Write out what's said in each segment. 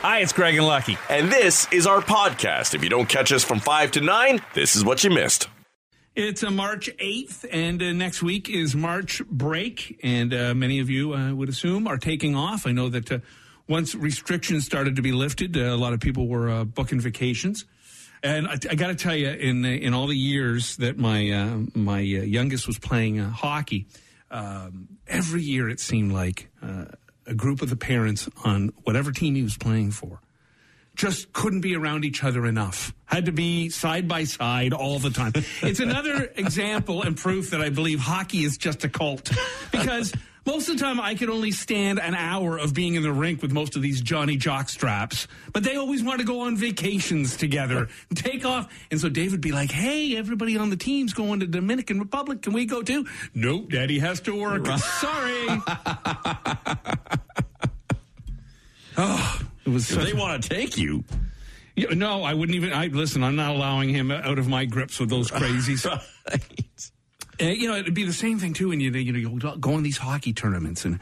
Hi, it's Greg and Lucky. And this is our podcast. If you don't catch us from 5 to 9, this is what you missed. It's a March 8th, and uh, next week is March break. And uh, many of you, I uh, would assume, are taking off. I know that uh, once restrictions started to be lifted, uh, a lot of people were uh, booking vacations. And I, I got to tell you, in in all the years that my my youngest was playing hockey, um, every year it seemed like a group of the parents on whatever team he was playing for just couldn't be around each other enough. Had to be side by side all the time. It's another example and proof that I believe hockey is just a cult. Because most of the time I could only stand an hour of being in the rink with most of these Johnny Jock straps, but they always want to go on vacations together and take off. And so David would be like, hey, everybody on the team's going to Dominican Republic. Can we go too? Nope, daddy has to work. Sorry. was they want to take you. no, I wouldn't even. I listen. I'm not allowing him out of my grips with those crazies. right. Uh, you know, it'd be the same thing too. And you, you know, you go on these hockey tournaments, and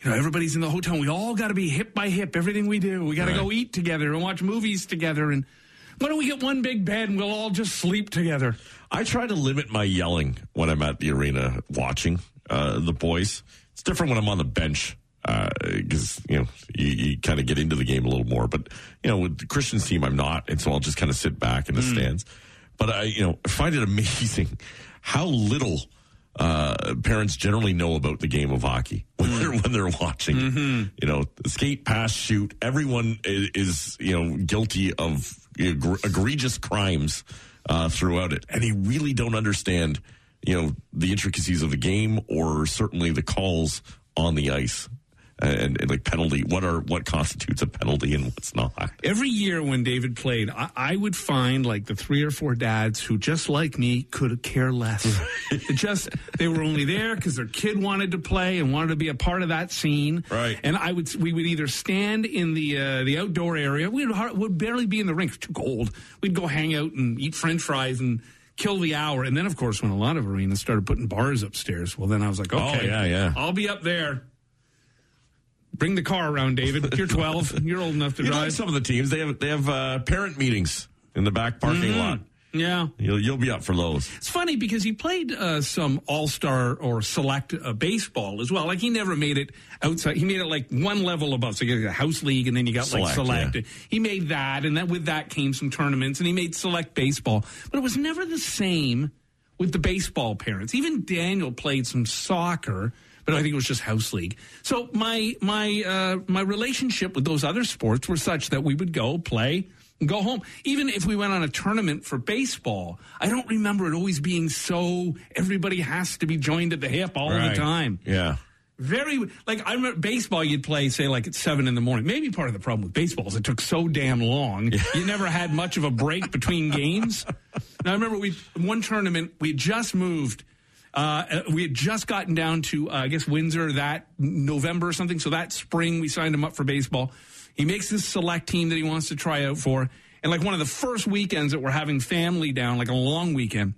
you know, everybody's in the hotel. We all got to be hip by hip. Everything we do, we got to right. go eat together and watch movies together. And why don't we get one big bed and we'll all just sleep together? I try to limit my yelling when I'm at the arena watching uh, the boys. It's different when I'm on the bench because uh, you know you, you kind of get into the game a little more. But you know, with the Christian's team, I'm not, and so I'll just kind of sit back in the mm. stands. But I, you know, find it amazing how little uh, parents generally know about the game of hockey when they're when they're watching. Mm-hmm. You know, skate, pass, shoot. Everyone is, is you know guilty of egregious crimes uh, throughout it, and they really don't understand you know the intricacies of the game or certainly the calls on the ice and, and, like penalty. What are what constitutes a penalty and what's not? Every year when David played, I, I would find like the three or four dads who, just like me, could care less. just they were only there because their kid wanted to play and wanted to be a part of that scene. Right. And I would we would either stand in the uh, the outdoor area. We would, would barely be in the rink. Too cold. We'd go hang out and eat French fries and kill the hour. And then, of course, when a lot of arenas started putting bars upstairs, well, then I was like, oh, okay, oh, yeah, yeah. I'll be up there. Bring the car around, David. You're 12. You're old enough to you drive. Know, some of the teams they have they have uh, parent meetings in the back parking mm-hmm. lot. Yeah, you'll you'll be up for those. It's funny because he played uh, some all star or select uh, baseball as well. Like he never made it outside. He made it like one level above. So you got a house league, and then you got select, like select. Yeah. He made that, and then with that came some tournaments, and he made select baseball. But it was never the same with the baseball parents. Even Daniel played some soccer but I think it was just house league. So my my uh, my relationship with those other sports were such that we would go play and go home. Even if we went on a tournament for baseball, I don't remember it always being so everybody has to be joined at the hip all right. the time. Yeah. Very like I remember baseball. You'd play say like at seven in the morning. Maybe part of the problem with baseball is it took so damn long. you never had much of a break between games. Now I remember we one tournament we just moved uh, we had just gotten down to, uh, I guess, Windsor that November or something. So that spring, we signed him up for baseball. He makes this select team that he wants to try out for. And like one of the first weekends that we're having family down, like a long weekend,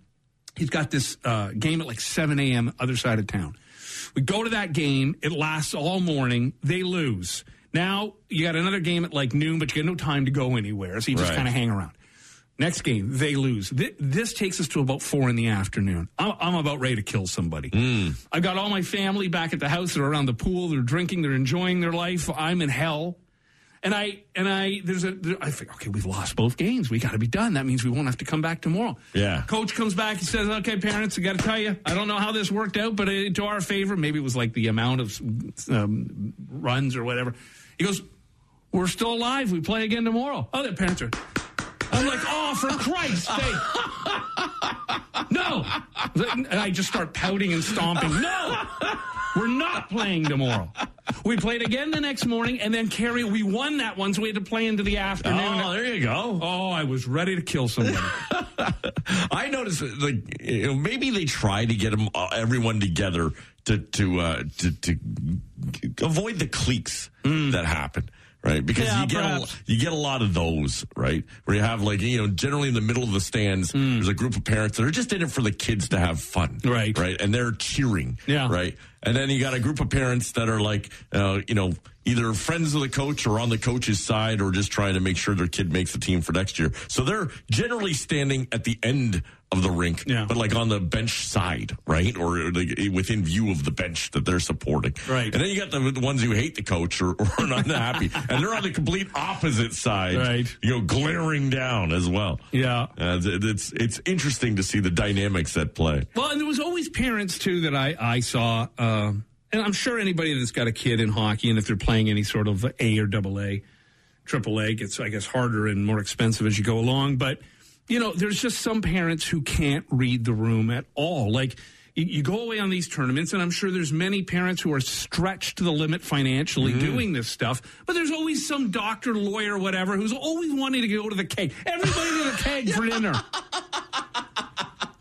he's got this uh, game at like 7 a.m. other side of town. We go to that game. It lasts all morning. They lose. Now you got another game at like noon, but you got no time to go anywhere. So you just right. kind of hang around. Next game, they lose. This takes us to about four in the afternoon. I'm about ready to kill somebody. Mm. I've got all my family back at the house. They're around the pool. They're drinking. They're enjoying their life. I'm in hell. And I and I there's a there, I think okay we've lost both games we got to be done that means we won't have to come back tomorrow yeah coach comes back he says okay parents I got to tell you I don't know how this worked out but it, to our favor maybe it was like the amount of um, runs or whatever he goes we're still alive we play again tomorrow oh their parents are I'm like, oh, for Christ's sake. No. And I just start pouting and stomping. No. We're not playing tomorrow. We played again the next morning, and then Carrie, we won that one, so we had to play into the afternoon. Oh, there you go. Oh, I was ready to kill someone. I noticed, like, you know, maybe they try to get them, uh, everyone together to to, uh, to to avoid the cliques mm. that happen right? Because yeah, you get a, you get a lot of those, right? Where you have like you know generally in the middle of the stands, mm. there's a group of parents that are just in it for the kids to have fun, right? Right, and they're cheering, yeah, right. And then you got a group of parents that are like, uh, you know, either friends of the coach or on the coach's side or just trying to make sure their kid makes the team for next year. So they're generally standing at the end of the rink, Yeah. but like on the bench side, right? Or like within view of the bench that they're supporting. Right. And then you got the, the ones who hate the coach or, or are not happy. and they're on the complete opposite side, Right. you know, glaring down as well. Yeah. Uh, it's- it's, interesting to see the dynamics at play. Well, and there was always parents too that I I saw, uh, and I'm sure anybody that's got a kid in hockey, and if they're playing any sort of A or double A, triple A, gets I guess harder and more expensive as you go along. But you know, there's just some parents who can't read the room at all. Like you, go away on these tournaments, and I'm sure there's many parents who are stretched to the limit financially mm-hmm. doing this stuff. But there's always some doctor, lawyer, whatever, who's always wanting to go to the keg. Everybody to the keg for dinner.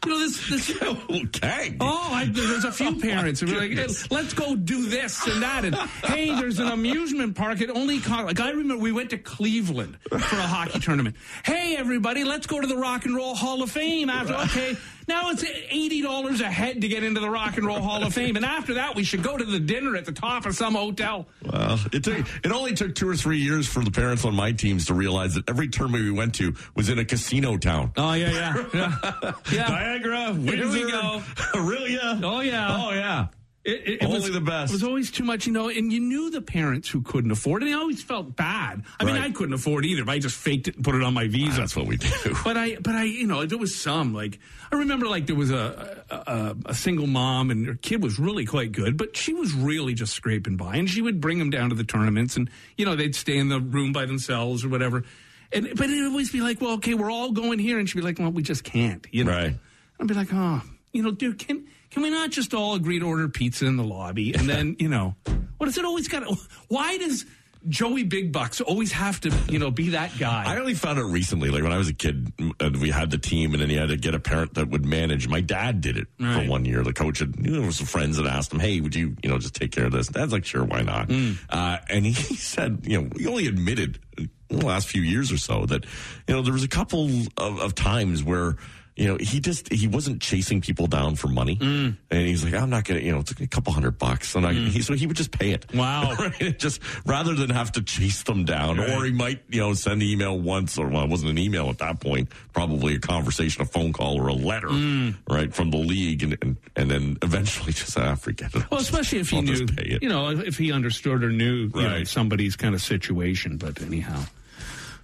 You know this this Okay. Oh, I, there's a few oh, parents who are like, hey, let's go do this and that. And hey, there's an amusement park. It only cost, like, I remember we went to Cleveland for a hockey tournament. Hey, everybody, let's go to the Rock and Roll Hall of Fame after, okay. Now it's $80 a head to get into the Rock and Roll Hall of Fame. And after that, we should go to the dinner at the top of some hotel. Well, it took, it only took two or three years for the parents on my teams to realize that every tournament we went to was in a casino town. Oh, yeah, yeah. Yeah. yeah. Niagara, Here we go. Orillia. Oh, yeah. Oh, yeah. It, it, it Only was, the best. It was always too much, you know, and you knew the parents who couldn't afford it. And I always felt bad. I mean, I couldn't afford either, but I just faked it and put it on my visa. That's what we do. But I, but I, you know, there was some like I remember like there was a a, a a single mom and her kid was really quite good, but she was really just scraping by, and she would bring them down to the tournaments, and you know they'd stay in the room by themselves or whatever. And but it'd always be like, well, okay, we're all going here, and she'd be like, well, we just can't, you know. Right. I'd be like, oh, you know, dude, can can we not just all agree to order pizza in the lobby, and then you know, what does it always got? to Why does Joey Big Bucks always have to, you know, be that guy? I only found out recently. Like when I was a kid, and we had the team, and then you had to get a parent that would manage. My dad did it Right. for one year. The coach had, you know, some friends that asked him, "Hey, would you, you know, just take care of this?" Dad's like, "Sure, why not?" Uh, and he said, you know, he only admitted in the last few years or so that, you know, there was a couple of, of times where. You know, he just he wasn't chasing people down for money, and he's like, "I'm not gonna," you know, it's like a couple hundred bucks, and I, he, so he would just pay it. Wow. right? Just rather than have to chase them down, Right. or he might, you know, send an email once, or well, it wasn't an email at that point, probably a conversation, a phone call, or a letter, Mm. right, from the league, and and, and then eventually just ah, forget it. Well, especially if he I'll knew, just pay it. you know, if he understood or knew you know, somebody's kind of situation. But anyhow,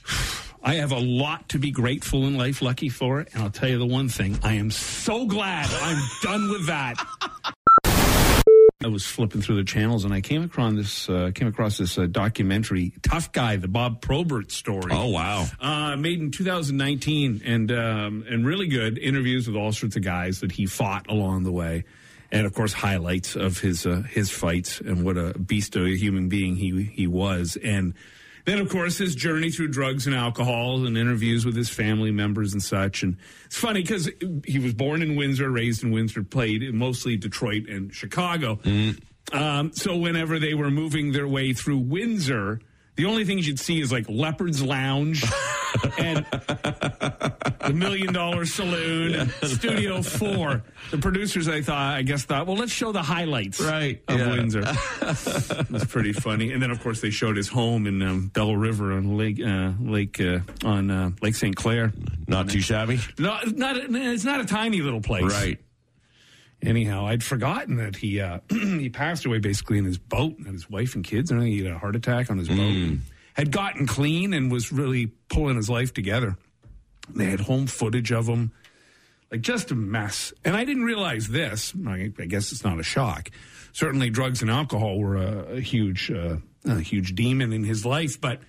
I have a lot to be grateful in life, lucky for it. And I'll tell you the one thing: I am so glad I'm done with that. I was flipping through the channels and I came across this uh, came across this uh, documentary, "Tough Guy," the Bob Probert story. Oh wow, Uh, made in 2019, and um, and really good interviews with all sorts of guys that he fought along the way, and of course highlights of his uh, his fights and what a beast of a human being he he was, and then of course his journey through drugs and alcohol and interviews with his family members and such. And it's funny because he was born in Windsor, raised in Windsor, played in mostly Detroit and Chicago. Um, so whenever they were moving their way through Windsor, the only things you'd see is like Leopard's Lounge and the Million Dollar Saloon, and Studio Four. The producers, I thought, I guess, thought, well, let's show the highlights Right, of yeah. Windsor. it was pretty funny. And then, of course, they showed his home in um, Belle River on Lake uh, Lake uh, on uh, Lake St. Clair. not too shabby, No, not it's not a tiny little place, right? anyhow, I'd forgotten that he uh, he passed away basically in his boat and his wife and kids. I think he had a heart attack on his boat. Had gotten clean and was really pulling his life together. They had home footage of him, like just a mess. And I didn't realize this. I, I guess it's not a shock. Certainly, drugs and alcohol were a, a huge, uh, a huge demon in his life, but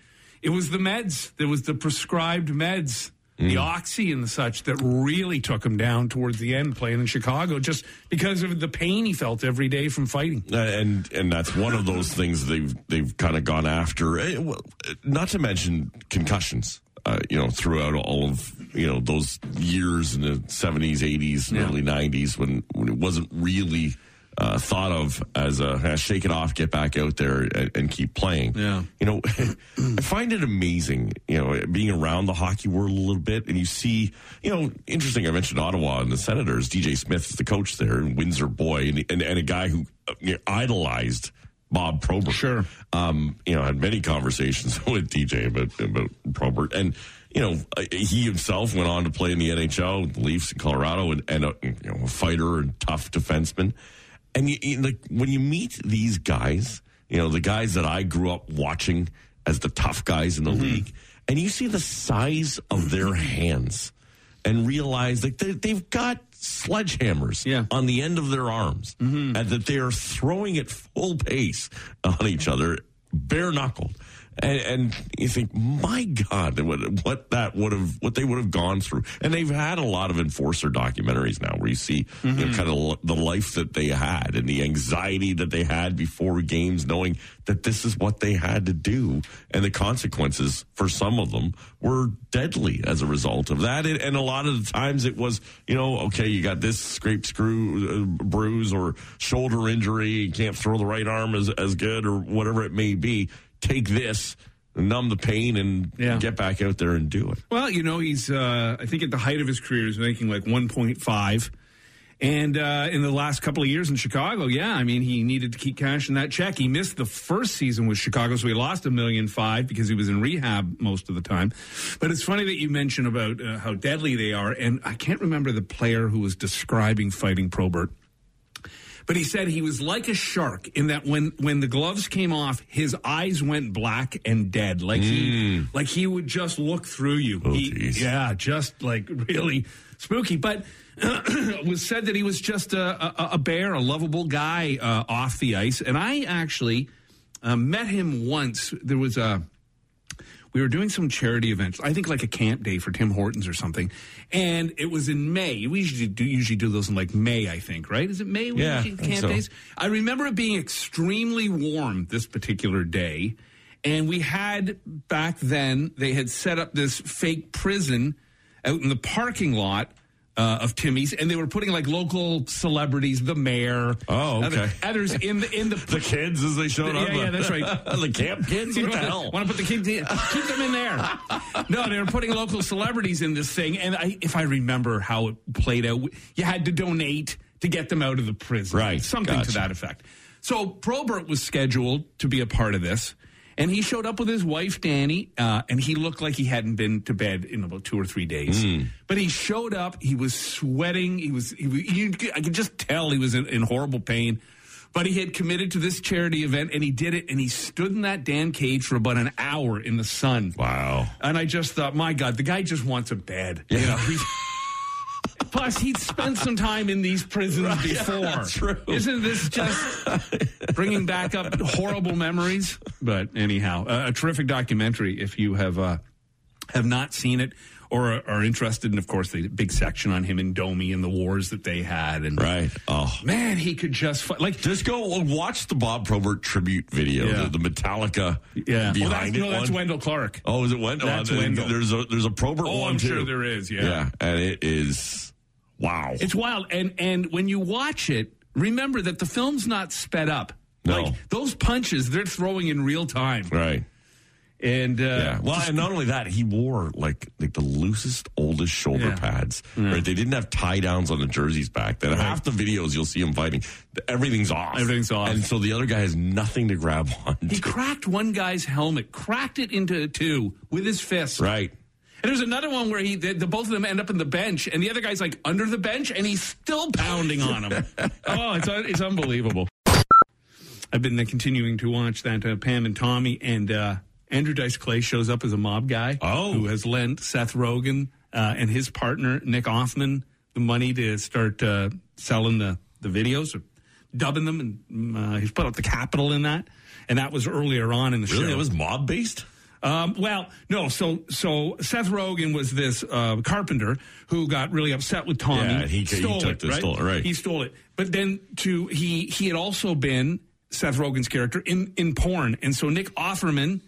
it was the meds. There was the prescribed meds, the oxy and the such that really took him down towards the end playing in Chicago, just because of the pain he felt every day from fighting. Uh, and and that's one of those things they've they've kind of gone after. Eh, eh, Not to mention concussions. Uh, you know, throughout all of you know those years in the seventies, eighties, and Yeah. early nineties, when when it wasn't really uh, thought of as a eh, shake it off, get back out there, and, and keep playing. Yeah. You know, I find it amazing, you know, being around the hockey world a little bit and you see, you know, interesting. I mentioned Ottawa and the Senators. DJ Smith is the coach there, and Windsor boy, and, and, and a guy who uh, you know, idolized Bob Probert. Sure. Um, you know, I had many conversations with DJ about about Probert, and you know, uh, he himself went on to play in the NHL, the Leafs in Colorado, and, and a, you know, a fighter and tough defenseman. And you, you, like when you meet these guys, you know, the guys that I grew up watching as the tough guys in the league, and you see the size of their hands and realize like they, they've got sledgehammers Yeah. on the end of their arms mm-hmm. and that they are throwing at full pace on each other, bare knuckled. And, and you think, my God, what, what that would have, what they would have gone through. And they've had a lot of enforcer documentaries now where you see you know, kind of the life that they had and the anxiety that they had before games, knowing that this is what they had to do. And the consequences for some of them were deadly as a result of that. And, and a lot of the times it was, you know, okay, you got this scrape screw uh, bruise or shoulder injury, you can't throw the right arm as, as good or whatever it may be. Take this, numb the pain, and Yeah. get back out there and do it. Well, you know, he's, uh, I think at the height of his career, he's making like 1.5. And uh, in the last couple of years in Chicago, yeah, I mean, he needed to keep cashing that check. He missed the first season with Chicago, so he lost a million five because he was in rehab most of the time. But it's funny that you mention about uh, how deadly they are. And I can't remember the player who was describing fighting Probert. But he said he was like a shark in that when when the gloves came off, his eyes went black and dead, like he like he would just look through you. He- yeah, just like really spooky. But it was said that he was just a, a, a bear, a lovable guy uh, off the ice. And I actually uh, met him once. There was a we were doing some charity events. I think like a camp day for Tim Hortons or something, and it was in May. We usually do usually do those in like May, I think. Right? Is it May? we Yeah, usually camp so. days. I remember it being extremely warm this particular day, and we had back then they had set up this fake prison out in the parking lot. Uh, of Timmy's, and they were putting like local celebrities, the mayor, Oh, other- okay. others in the in the The kids as they showed Yeah, up. yeah, that's right. the camp kids? What the hell? Want to put the kids in? Keep them in there. No, they were putting local celebrities in this thing, and I, if I remember how it played out, you had to donate to get them out of the prison, Right, Something gotcha. to that effect. So Probert was scheduled to be a part of this. And he showed up with his wife, Danny, uh, and he looked like he hadn't been to bed in about two or three days. Hmm. But he showed up. He was sweating. He was, he you, I could just tell he was in, in horrible pain. But he had committed to this charity event and he did it. And he stood in that damn cage for about an hour in the sun. Wow. And I just thought, my God, the guy just wants a bed. You know, he- Plus, he'd spent some time in these prisons before. that's true. Isn't this just bringing back up horrible memories? But anyhow, a, a terrific documentary. If you have uh, have not seen it or are, are interested, in, of course, the big section on him and Domi and the wars that they had, and Right. Oh. man, he could just fight. like Just go watch the Bob Probert tribute video, Yeah. the, the Metallica yeah. Oh, behind well, that's, it no, that's one. Wendel Clark. Oh, is it Wendel? Oh, that's Oh, Wendel. There's a there's a Probert Oh, one I'm too. sure there is. Yeah. Yeah, and it is wow. It's wild. And and when you watch it, remember that the film's not sped up. No. Like those punches, they're throwing in real time. right. And uh, Yeah. Well, and not only that, he wore like like the loosest, oldest shoulder Yeah. pads. Right. They didn't have tie downs on the jerseys back then. Half the videos you'll see him fighting, everything's off. Everything's off. And so the other guy has nothing to grab on. he cracked one guy's helmet, cracked it into two with his fist. Right. And there's another one where he the, the both of them end up in the bench, and the other guy's like under the bench, and he's still pounding on him. oh, it's it's unbelievable. I've been uh, continuing to watch that uh, Pam and Tommy, and uh, Andrew Dice Clay shows up as a mob guy Oh. who has lent Seth Rogen uh, and his partner Nick Offerman the money to start uh, selling the the videos or dubbing them, and uh, he's put up the capital in that, and that was earlier on in the Really, show. it was mob based. Um, well, no. So, so Seth Rogen was this uh, carpenter who got really upset with Tommy. Yeah, he- he stole took it, the- right? stole it, right. He stole it. But then to he he had also been Seth Rogen's character in in porn, and so Nick Offerman.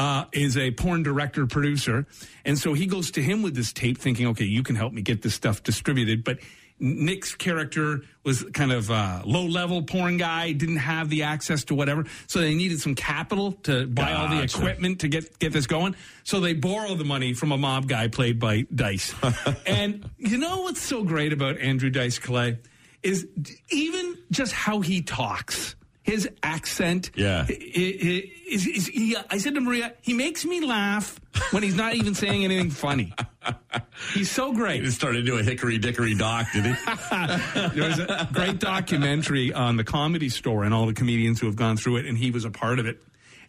Uh, is a porn director producer, and so he goes to him with this tape, thinking, "Okay, you can help me get this stuff distributed." But Nick's character was kind of uh, low level porn guy, didn't have the access to whatever, so they needed some capital to buy all the equipment to get get this going. So they borrow the money from a mob guy played by Dice. and you know what's so great about Andrew Dice Clay is even just how he talks. His accent, Yeah. i- i- is, is, he, I said to Maria, he makes me laugh when he's not even saying anything funny. He's so great. He started to do a hickory dickory dock, did he? There was a great documentary on the comedy store and all the comedians who have gone through it, and he was a part of it.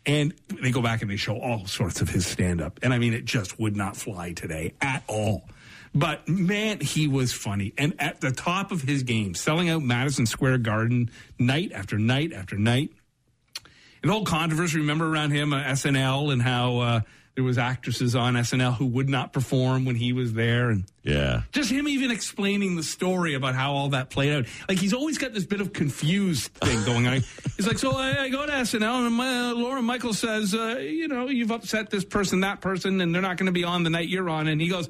And they go back and they show all sorts of his stand up. And I mean, it just would not fly today at all. But man, he was funny. And at the top of his game, selling out Madison Square Garden night after night after night. And the whole controversy, remember around him, uh, SNL, and how uh, there was actresses on SNL who would not perform when he was there. And Yeah. just him even explaining the story about how all that played out. Like he's always got this bit of confused thing going on. He's like, so I, I go to SNL and my, uh, Lorne Michael says, uh, you know, you've upset this person, that person, and they're not going to be on the night you're on. And he goes,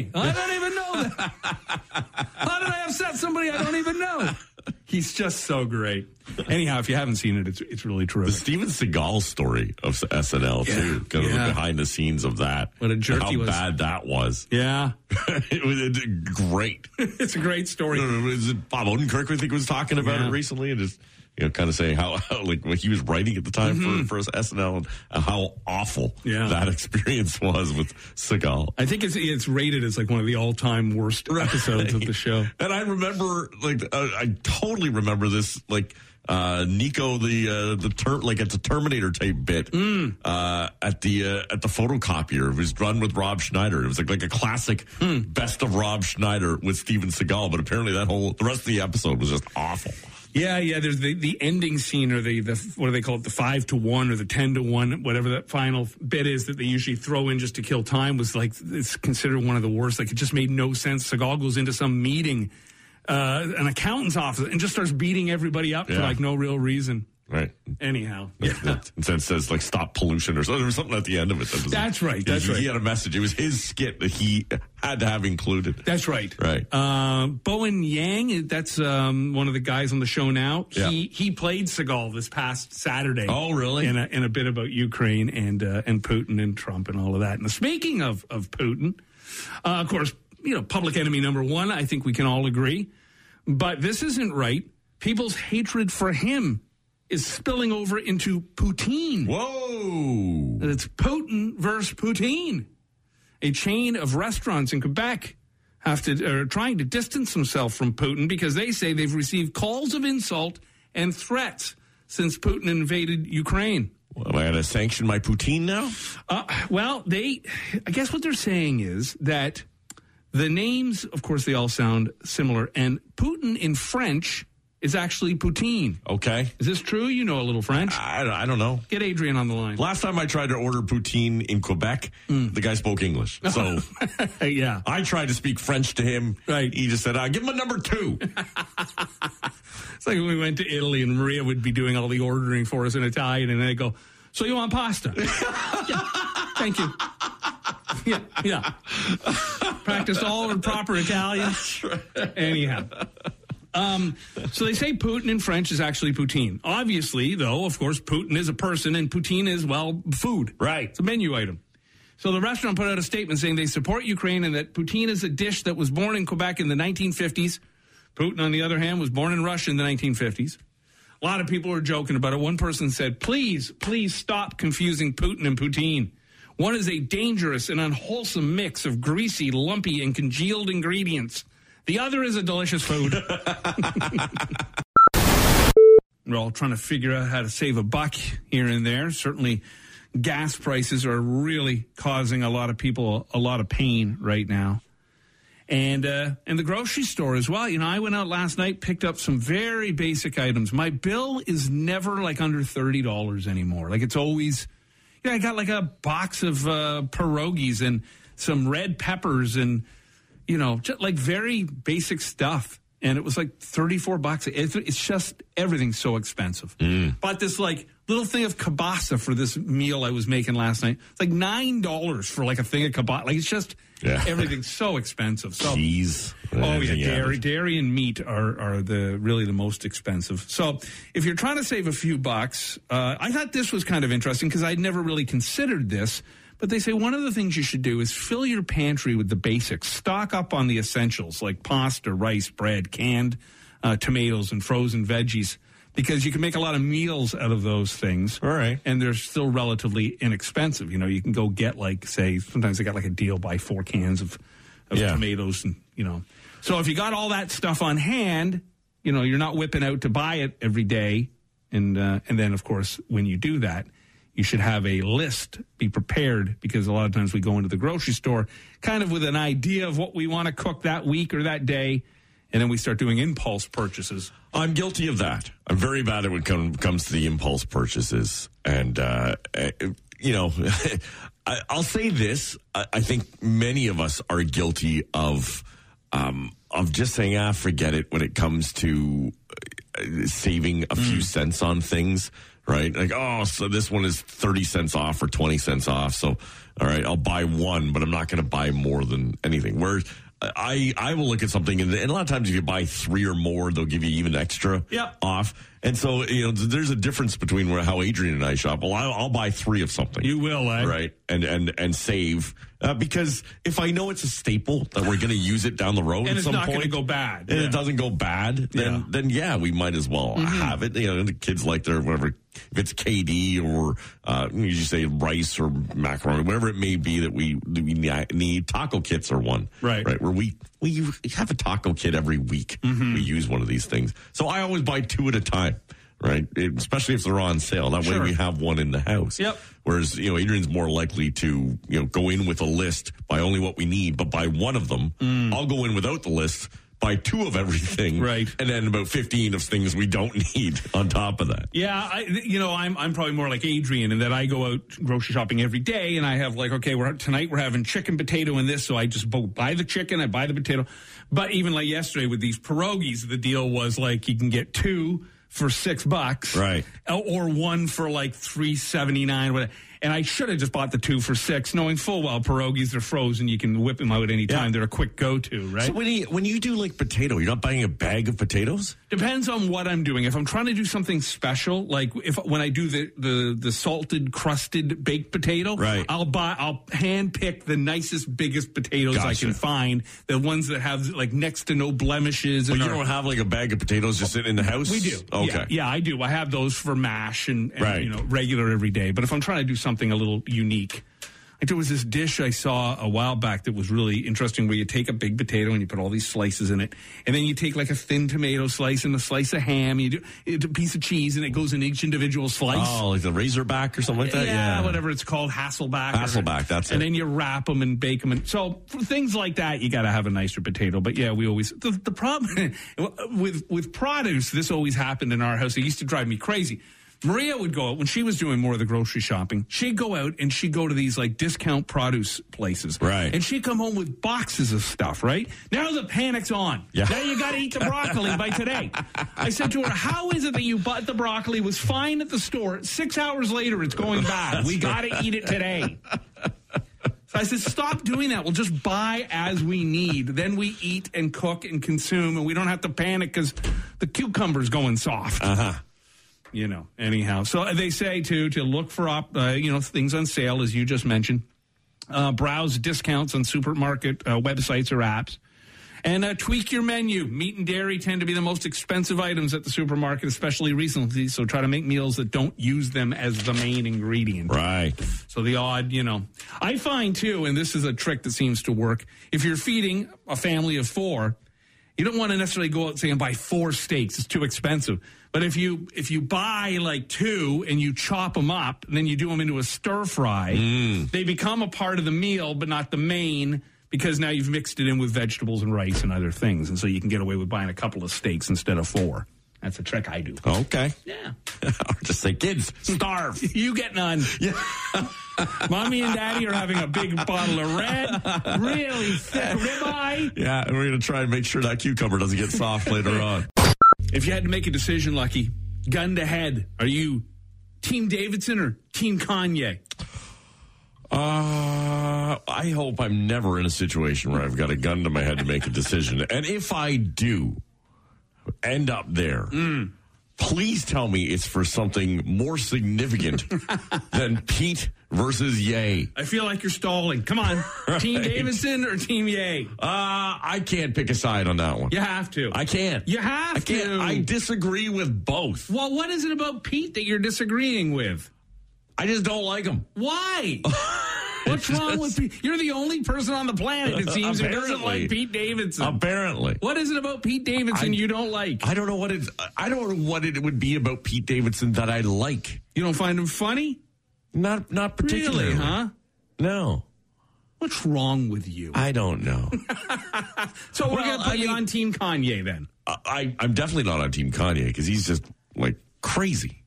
who? I don't even know that. How did I upset somebody I don't even know? He's just so great. Anyhow, if you haven't seen it, it's it's really true. The. Steven Seagal story of SNL Yeah, too, kind of the behind the scenes of that. What a jerk How he was. bad that was. Yeah, it was it- great. it's a great story. was it Bob Odenkirk? I think was talking about Yeah. it recently, and just you know, kind of saying how, how like what he was writing at the time for for SNL and how awful Mm-hmm. Yeah. that experience was with Seagal. I think it's it's rated as like one of the all time worst episodes of the show. And I remember, like, uh, I totally remember this, like, uh, Nico, the uh, the term, like it's a Terminator type bit Mm. uh, at the uh, at the photocopier. It was run with Rob Schneider. It was like like a classic Hmm. best of Rob Schneider with Steven Seagal. But apparently, that whole the rest of the episode was just awful. Yeah, yeah. There's the, the ending scene, or the, the what do they call it, the five to one or the ten to one, whatever that final bit is that they usually throw in just to kill time. Was like it's considered one of the worst. Like it just made no sense. Seagal goes into some meeting, uh, an accountant's office, and just starts beating everybody up for like no real reason. Right. Anyhow, Instead it says like stop pollution or something. There was something at the end of it. That was, That's right, He- that's he, right. had a message. It was his skit that he had to have included. That's right. Right. Uh, Bowen Yang, that's um, one of the guys on the show now. Yeah. He he played Seagal this past Saturday. Oh, really? In a, in a bit about Ukraine and uh, and Putin and Trump and all of that. And speaking of of Putin, uh, of course, you know, public enemy number one. I think we can all agree. But this isn't right. People's hatred for him is spilling over into Putin. Whoa. It's Putin versus Poutine. A chain of restaurants in Quebec have to are trying to distance themselves from Putin because they say they've received calls of insult and threats since Putin invaded Ukraine. Am I going to sanction my poutine now? Uh, well, they, I guess what they're saying is that the names, of course, they all sound similar, and Putin in French is actually Poutine. Okay. Is this true? You know a little French. I, I don't know. Get Adrian on the line. Last time I tried to order poutine in Quebec, the guy spoke English. So yeah. I tried to speak French to him. Right. He just said, uh, give him a number two. It's like when we went to Italy and Maria would be doing all the ordering for us in Italian, and they go, "So you want pasta?" yeah, thank you. Yeah, yeah. Practiced all in proper Italian. Anyhow. Um, so they say Putin in French is actually poutine. Obviously, though, of course, Putin is a person and poutine is, well, food. Right. It's a menu item. So the restaurant put out a statement saying they support Ukraine and that poutine is a dish that was born in Quebec in the 1950s. Putin, on the other hand, was born in Russia in the 1950s. A lot of people are joking about it. One person said, please, please stop confusing Putin and poutine. One is a dangerous and unwholesome mix of greasy, lumpy, and congealed ingredients. The other is a delicious food. We're all trying to figure out how to save a buck here and there. Certainly, gas prices are really causing a lot of people a lot of pain right now. And uh, and the grocery store as well. You know, I went out last night, picked up some very basic items. My bill is never like under thirty dollars anymore. Like it's always, yeah. I got like a box of uh, pierogies and some red peppers and you know, just like very basic stuff. And it was like 34 bucks. It's, it's just everything's so expensive. Bought this like little thing of kielbasa for this meal I was making last night. It's like $9 for like a thing of kielbasa. Like it's just Yeah. everything's so expensive. So Cheese. Oh yeah, dairy, dairy and meat are are the really the most expensive. So if you're trying to save a few bucks, uh, I thought this was kind of interesting because I'd never really considered this. But they say one of the things you should do is fill your pantry with the basics. Stock up on the essentials like pasta, rice, bread, canned uh, tomatoes, and frozen veggies because you can make a lot of meals out of those things. All right. And they're still relatively inexpensive. You know, you can go get like, say, sometimes they got like a deal buy four cans of, of Yeah. tomatoes and, you know. So if you got all that stuff on hand, you know, you're not whipping out to buy it every day. And, uh, and then, of course, when you do that, you should have a list, be prepared, because a lot of times we go into the grocery store kind of with an idea of what we want to cook that week or that day, and then we start doing impulse purchases. I'm guilty of that. I'm very bad at when it come, comes to the impulse purchases. And, uh, uh, you know, I, I'll say this. I, I think many of us are guilty of, um, of just saying, ah, forget it when it comes to uh, saving a few cents on things, right? Like, oh, so this one is 30 cents off or 20 cents off. So, all right, I'll buy one, but I'm not going to buy more than anything. Whereas I, I will look at something, and, and a lot of times if you buy three or more, they'll give you even extra Yep. off. And so, you know, there's a difference between where, how Adrian and I shop. Well, I'll, I'll buy three of something. You will, eh? Right. And, and, and save. Uh, because if I know it's a staple that we're going to use it down the road And at it's some not going to go bad. and Yeah. it doesn't go bad, then Yeah. Mm-hmm. then yeah, we might as well have it. You know, the kids like their whatever if it's KD or uh, you say rice or macaroni, whatever it may be that we that we need. Taco kits are one, Right. Right, where we we have a taco kit every week. Mm-hmm. We use one of these things, so I always buy two at a time. Right, It- especially if they're on sale. That way we have one in the house. Yep. Whereas, you know, Adrian's more likely to, you know, go in with a list, buy only what we need, but buy one of them. I'll go in without the list, buy two of everything. Mm. Right. And then about 15 of things we don't need on top of that. Yeah, I, you know, I'm I'm probably more like Adrian in that I go out grocery shopping every day, and I have like, okay, we're tonight we're having chicken, potato, and this, so I just buy the chicken, I buy the potato. But even like yesterday with these pierogies, the deal was like you can get two for six bucks, Right. Or one for like three seventy nine, whatever. And I should have just bought the two for six, knowing full well pierogies are frozen. You can whip them out any time. Yeah. They're a quick go to, right? So when you, when you do like potato, you're not buying a bag of potatoes? Depends on what I'm doing. If I'm trying to do something special, like if when I do the the, the salted crusted baked potato, Right. I'll buy I'll hand pick the nicest, biggest potatoes I can find, the ones that have like next to no blemishes. But and you don't have like a bag of potatoes just sitting in the house? we do. Okay. Yeah, yeah, I do. I have those for mash and, and Right. you know regular every day. But if I'm trying to do something a little unique, like there was this dish I saw a while back that was really interesting, where you take a big potato and you put all these slices in it, and then you take like a thin tomato slice and a slice of ham, you do a piece of cheese, and it goes in each individual slice. Oh, like the Razorback or something like that? Yeah, whatever it's called, Hasselback. or- Hasselback, that's And it. And then you wrap them and bake them. And so for things like that, you got to have a nicer potato. But yeah, we always the, the problem with with produce. This always happened in our house. It used to drive me crazy. Maria would go out when she was doing more of the grocery shopping. She'd go out and she'd go to these like discount produce places. Right. And she'd come home with boxes of stuff, right? Now the panic's on. Yeah. Now you got to eat the broccoli by today. I said to her, How is it that you bought the broccoli, was fine at the store? Six hours later, it's going bad. we got to eat it today. So I said, Stop doing that. We'll just buy as we need. Then we eat and cook and consume, and we don't have to panic because the cucumber's going soft. Uh huh. You know, anyhow. So they say to to look for op, uh, you know things on sale as you just mentioned. Uh, browse discounts on supermarket uh, websites or apps, and uh, tweak your menu. Meat and dairy tend to be the most expensive items at the supermarket, especially recently. So try to make meals that don't use them as the main ingredient. Right. So the odd, you know, I find too, and this is a trick that seems to work. If you're feeding a family of four, you don't want to necessarily go out say and buy four steaks; it's too expensive. But if you if you buy like two and you chop them up, and then you do them into a stir fry, mm. they become a part of the meal, but not the main. Because now you've mixed it in with vegetables and rice and other things, and so you can get away with buying a couple of steaks instead of four. That's a trick I do. Okay. Yeah. or just say, kids, starve. You get none. Yeah. Mommy and Daddy are having a big bottle of red, really thick ribeye. Yeah, and we're going to try and make sure that cucumber doesn't get soft later on. If you had to make a decision, Lucky, gun to head, are you Team Davidson or Team Kanye? Uh, I I hope I'm never in a situation where I've got a gun to my head to make a decision. And if I do end up there, please tell me it's for something more significant than Pete versus Yay. I feel like you're stalling. Come on. Team Davidson or Team Yay? Uh, I can't pick a side on that one. You have to. I can't. You have I can't. to. I disagree with both. well, what is it about Pete that you're disagreeing with? I just don't like him. Why? What's wrong with Pete? You're the only person on the planet, it seems, who doesn't like Pete Davidson. Apparently. what is it about Pete Davidson I- you don't like? I don't know what it. I don't know what it would be about Pete Davidson that I like. You don't find him funny? Not not particularly. Really, huh? No, What's wrong with you? I don't know. So we're going to put I you mean- on Team Kanye then. I I'm definitely not on Team Kanye because he's just like crazy,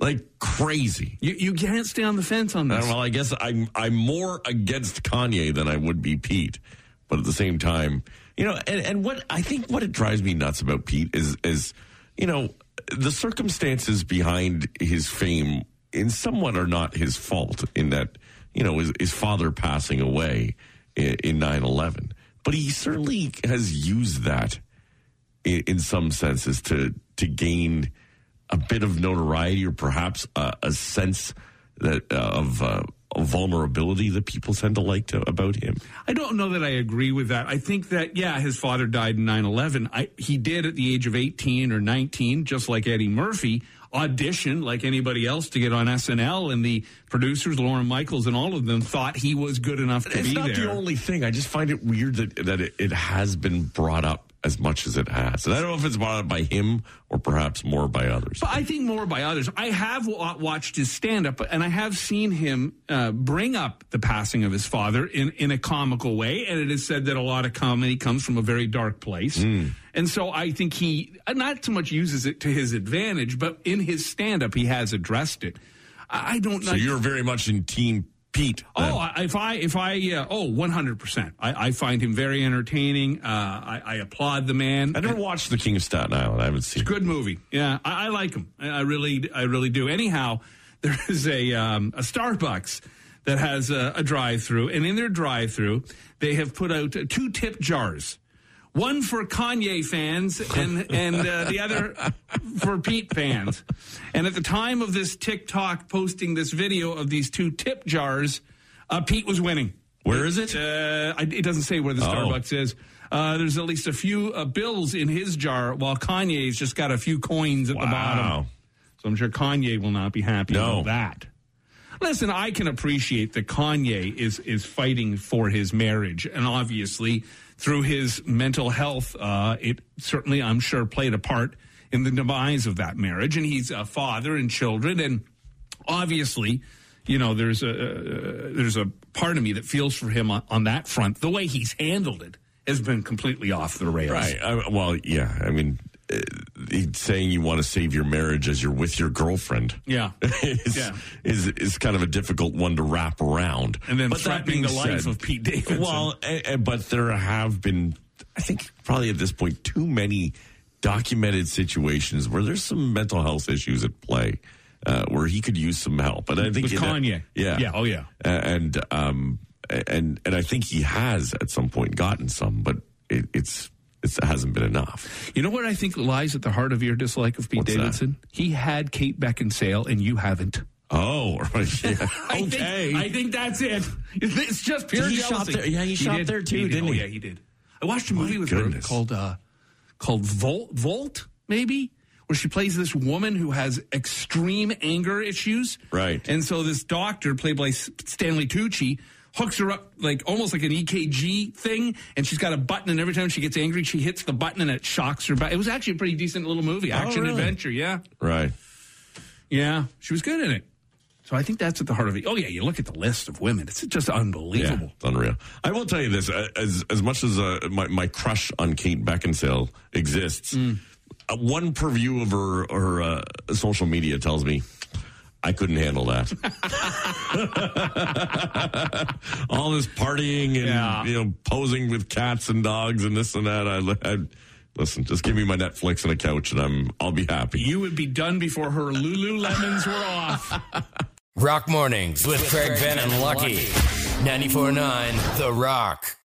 like crazy. You, you can't stay on the fence on Uh, this. well, I guess I'm I'm more against Kanye than I would be Pete, but at the same time, you know, and, and what I think what it drives me nuts about Pete is is you know the circumstances behind his fame in somewhat are not his fault in that you know his, his father passing away in, in 9-11 but he certainly has used that in, in some senses to to gain a bit of notoriety or perhaps a, a sense that uh, of, uh, vulnerability that people tend to like to, about him. I don't know that I agree with that. I think that, yeah, his father died in 9 11. He did at the age of 18 or 19, just like Eddie Murphy, audition like anybody else to get on SNL. And the producers, Lorne Michaels and all of them, thought he was good enough to It's be not the only thing. I just find it weird that that it, it has been brought up as much as it has, and I don't know if it's brought up by him or perhaps more by others. But I think more by others. I have watched his stand up, and I have seen him uh, bring up the passing of his father in, in a comical way. And it is said that a lot of comedy comes from a very dark place. And so I think he uh, not so much uses it to his advantage, but in his stand up, he has addressed it. I I don't know. So you're very much in Team Pete. Oh, I- if I if I uh, oh one hundred percent, I find him very entertaining. Uh, I, I applaud the man. I never watched The King of Staten Island. I haven't seen. it. It's a good movie. Yeah, I, I like him. I, really, I really do. Anyhow, there is a um, a Starbucks that has a, a drive-through, and in their drive-through, they have put out two tip jars. One for Kanye fans and and uh, the other for Pete fans. And at the time of this TikTok posting this video of these two tip jars, uh, Pete was winning. Where is it? Uh, I- it doesn't say where the Oh. Starbucks is. Uh, there's at least a few uh, bills in his jar, while Kanye's just got a few coins at the Wow. bottom. So I'm sure Kanye will not be happy No. about that. Listen, I can appreciate that Kanye is is fighting for his marriage, and obviously through his mental health, uh, it certainly, I'm sure, played a part in the demise of that marriage. And he's a father and children, and obviously, you know, there's a uh, there's a part of me that feels for him on, on that front. The way he's handled it has been completely off the rails. Right. I, well, yeah. I mean, uh, saying you want to save your marriage as you're with your girlfriend. Yeah. is, Yeah. is is kind of a difficult one to wrap around. And then But threatening the life said- of Pete Davidson. Well, and, and- but there have been, I think, probably at this point, too many documented situations where there's some mental health issues at play. Uh, where he could use some help, and I think With it- Kanye. yeah, Yeah, oh, yeah. and um, and and I think he has at some point gotten some, but it, it's, it hasn't been enough. You know what I think lies at the heart of your dislike of Pete What's that? Davidson? He had Kate Beckinsale and you haven't. Oh, right, yeah. I think. I think that's it. It's just pure He shot there- yeah, he shot did. there too, did. didn't oh, he? yeah, he did. I watched a movie with her called uh, called Volt, Volt, maybe, where she plays this woman who has extreme anger issues. Right. And so this doctor, played by Stanley Tucci, hooks her up like almost like an EKG thing, and she's got a button, and every time she gets angry, she hits the button, and it shocks her back. It was actually a pretty decent little movie, action really? adventure. Yeah. right. Yeah, she was good in it. So I think that's at the heart of it. Oh yeah, you look at the list of women; it's just Yeah, unbelievable. it's unreal. I will tell you this: uh, as as much as uh, my my crush on Kate Beckinsale exists, Mm. uh, one purview of her her uh, social media tells me I couldn't handle that. All this partying and Yeah. you know posing with cats and dogs and this and that. I, I listen. Just give me my Netflix and a couch, and I'm I'll be happy. You would be done before her Lululemons were off. Rock Mornings with Craig Ben and Lucky. 94.9 The Rock.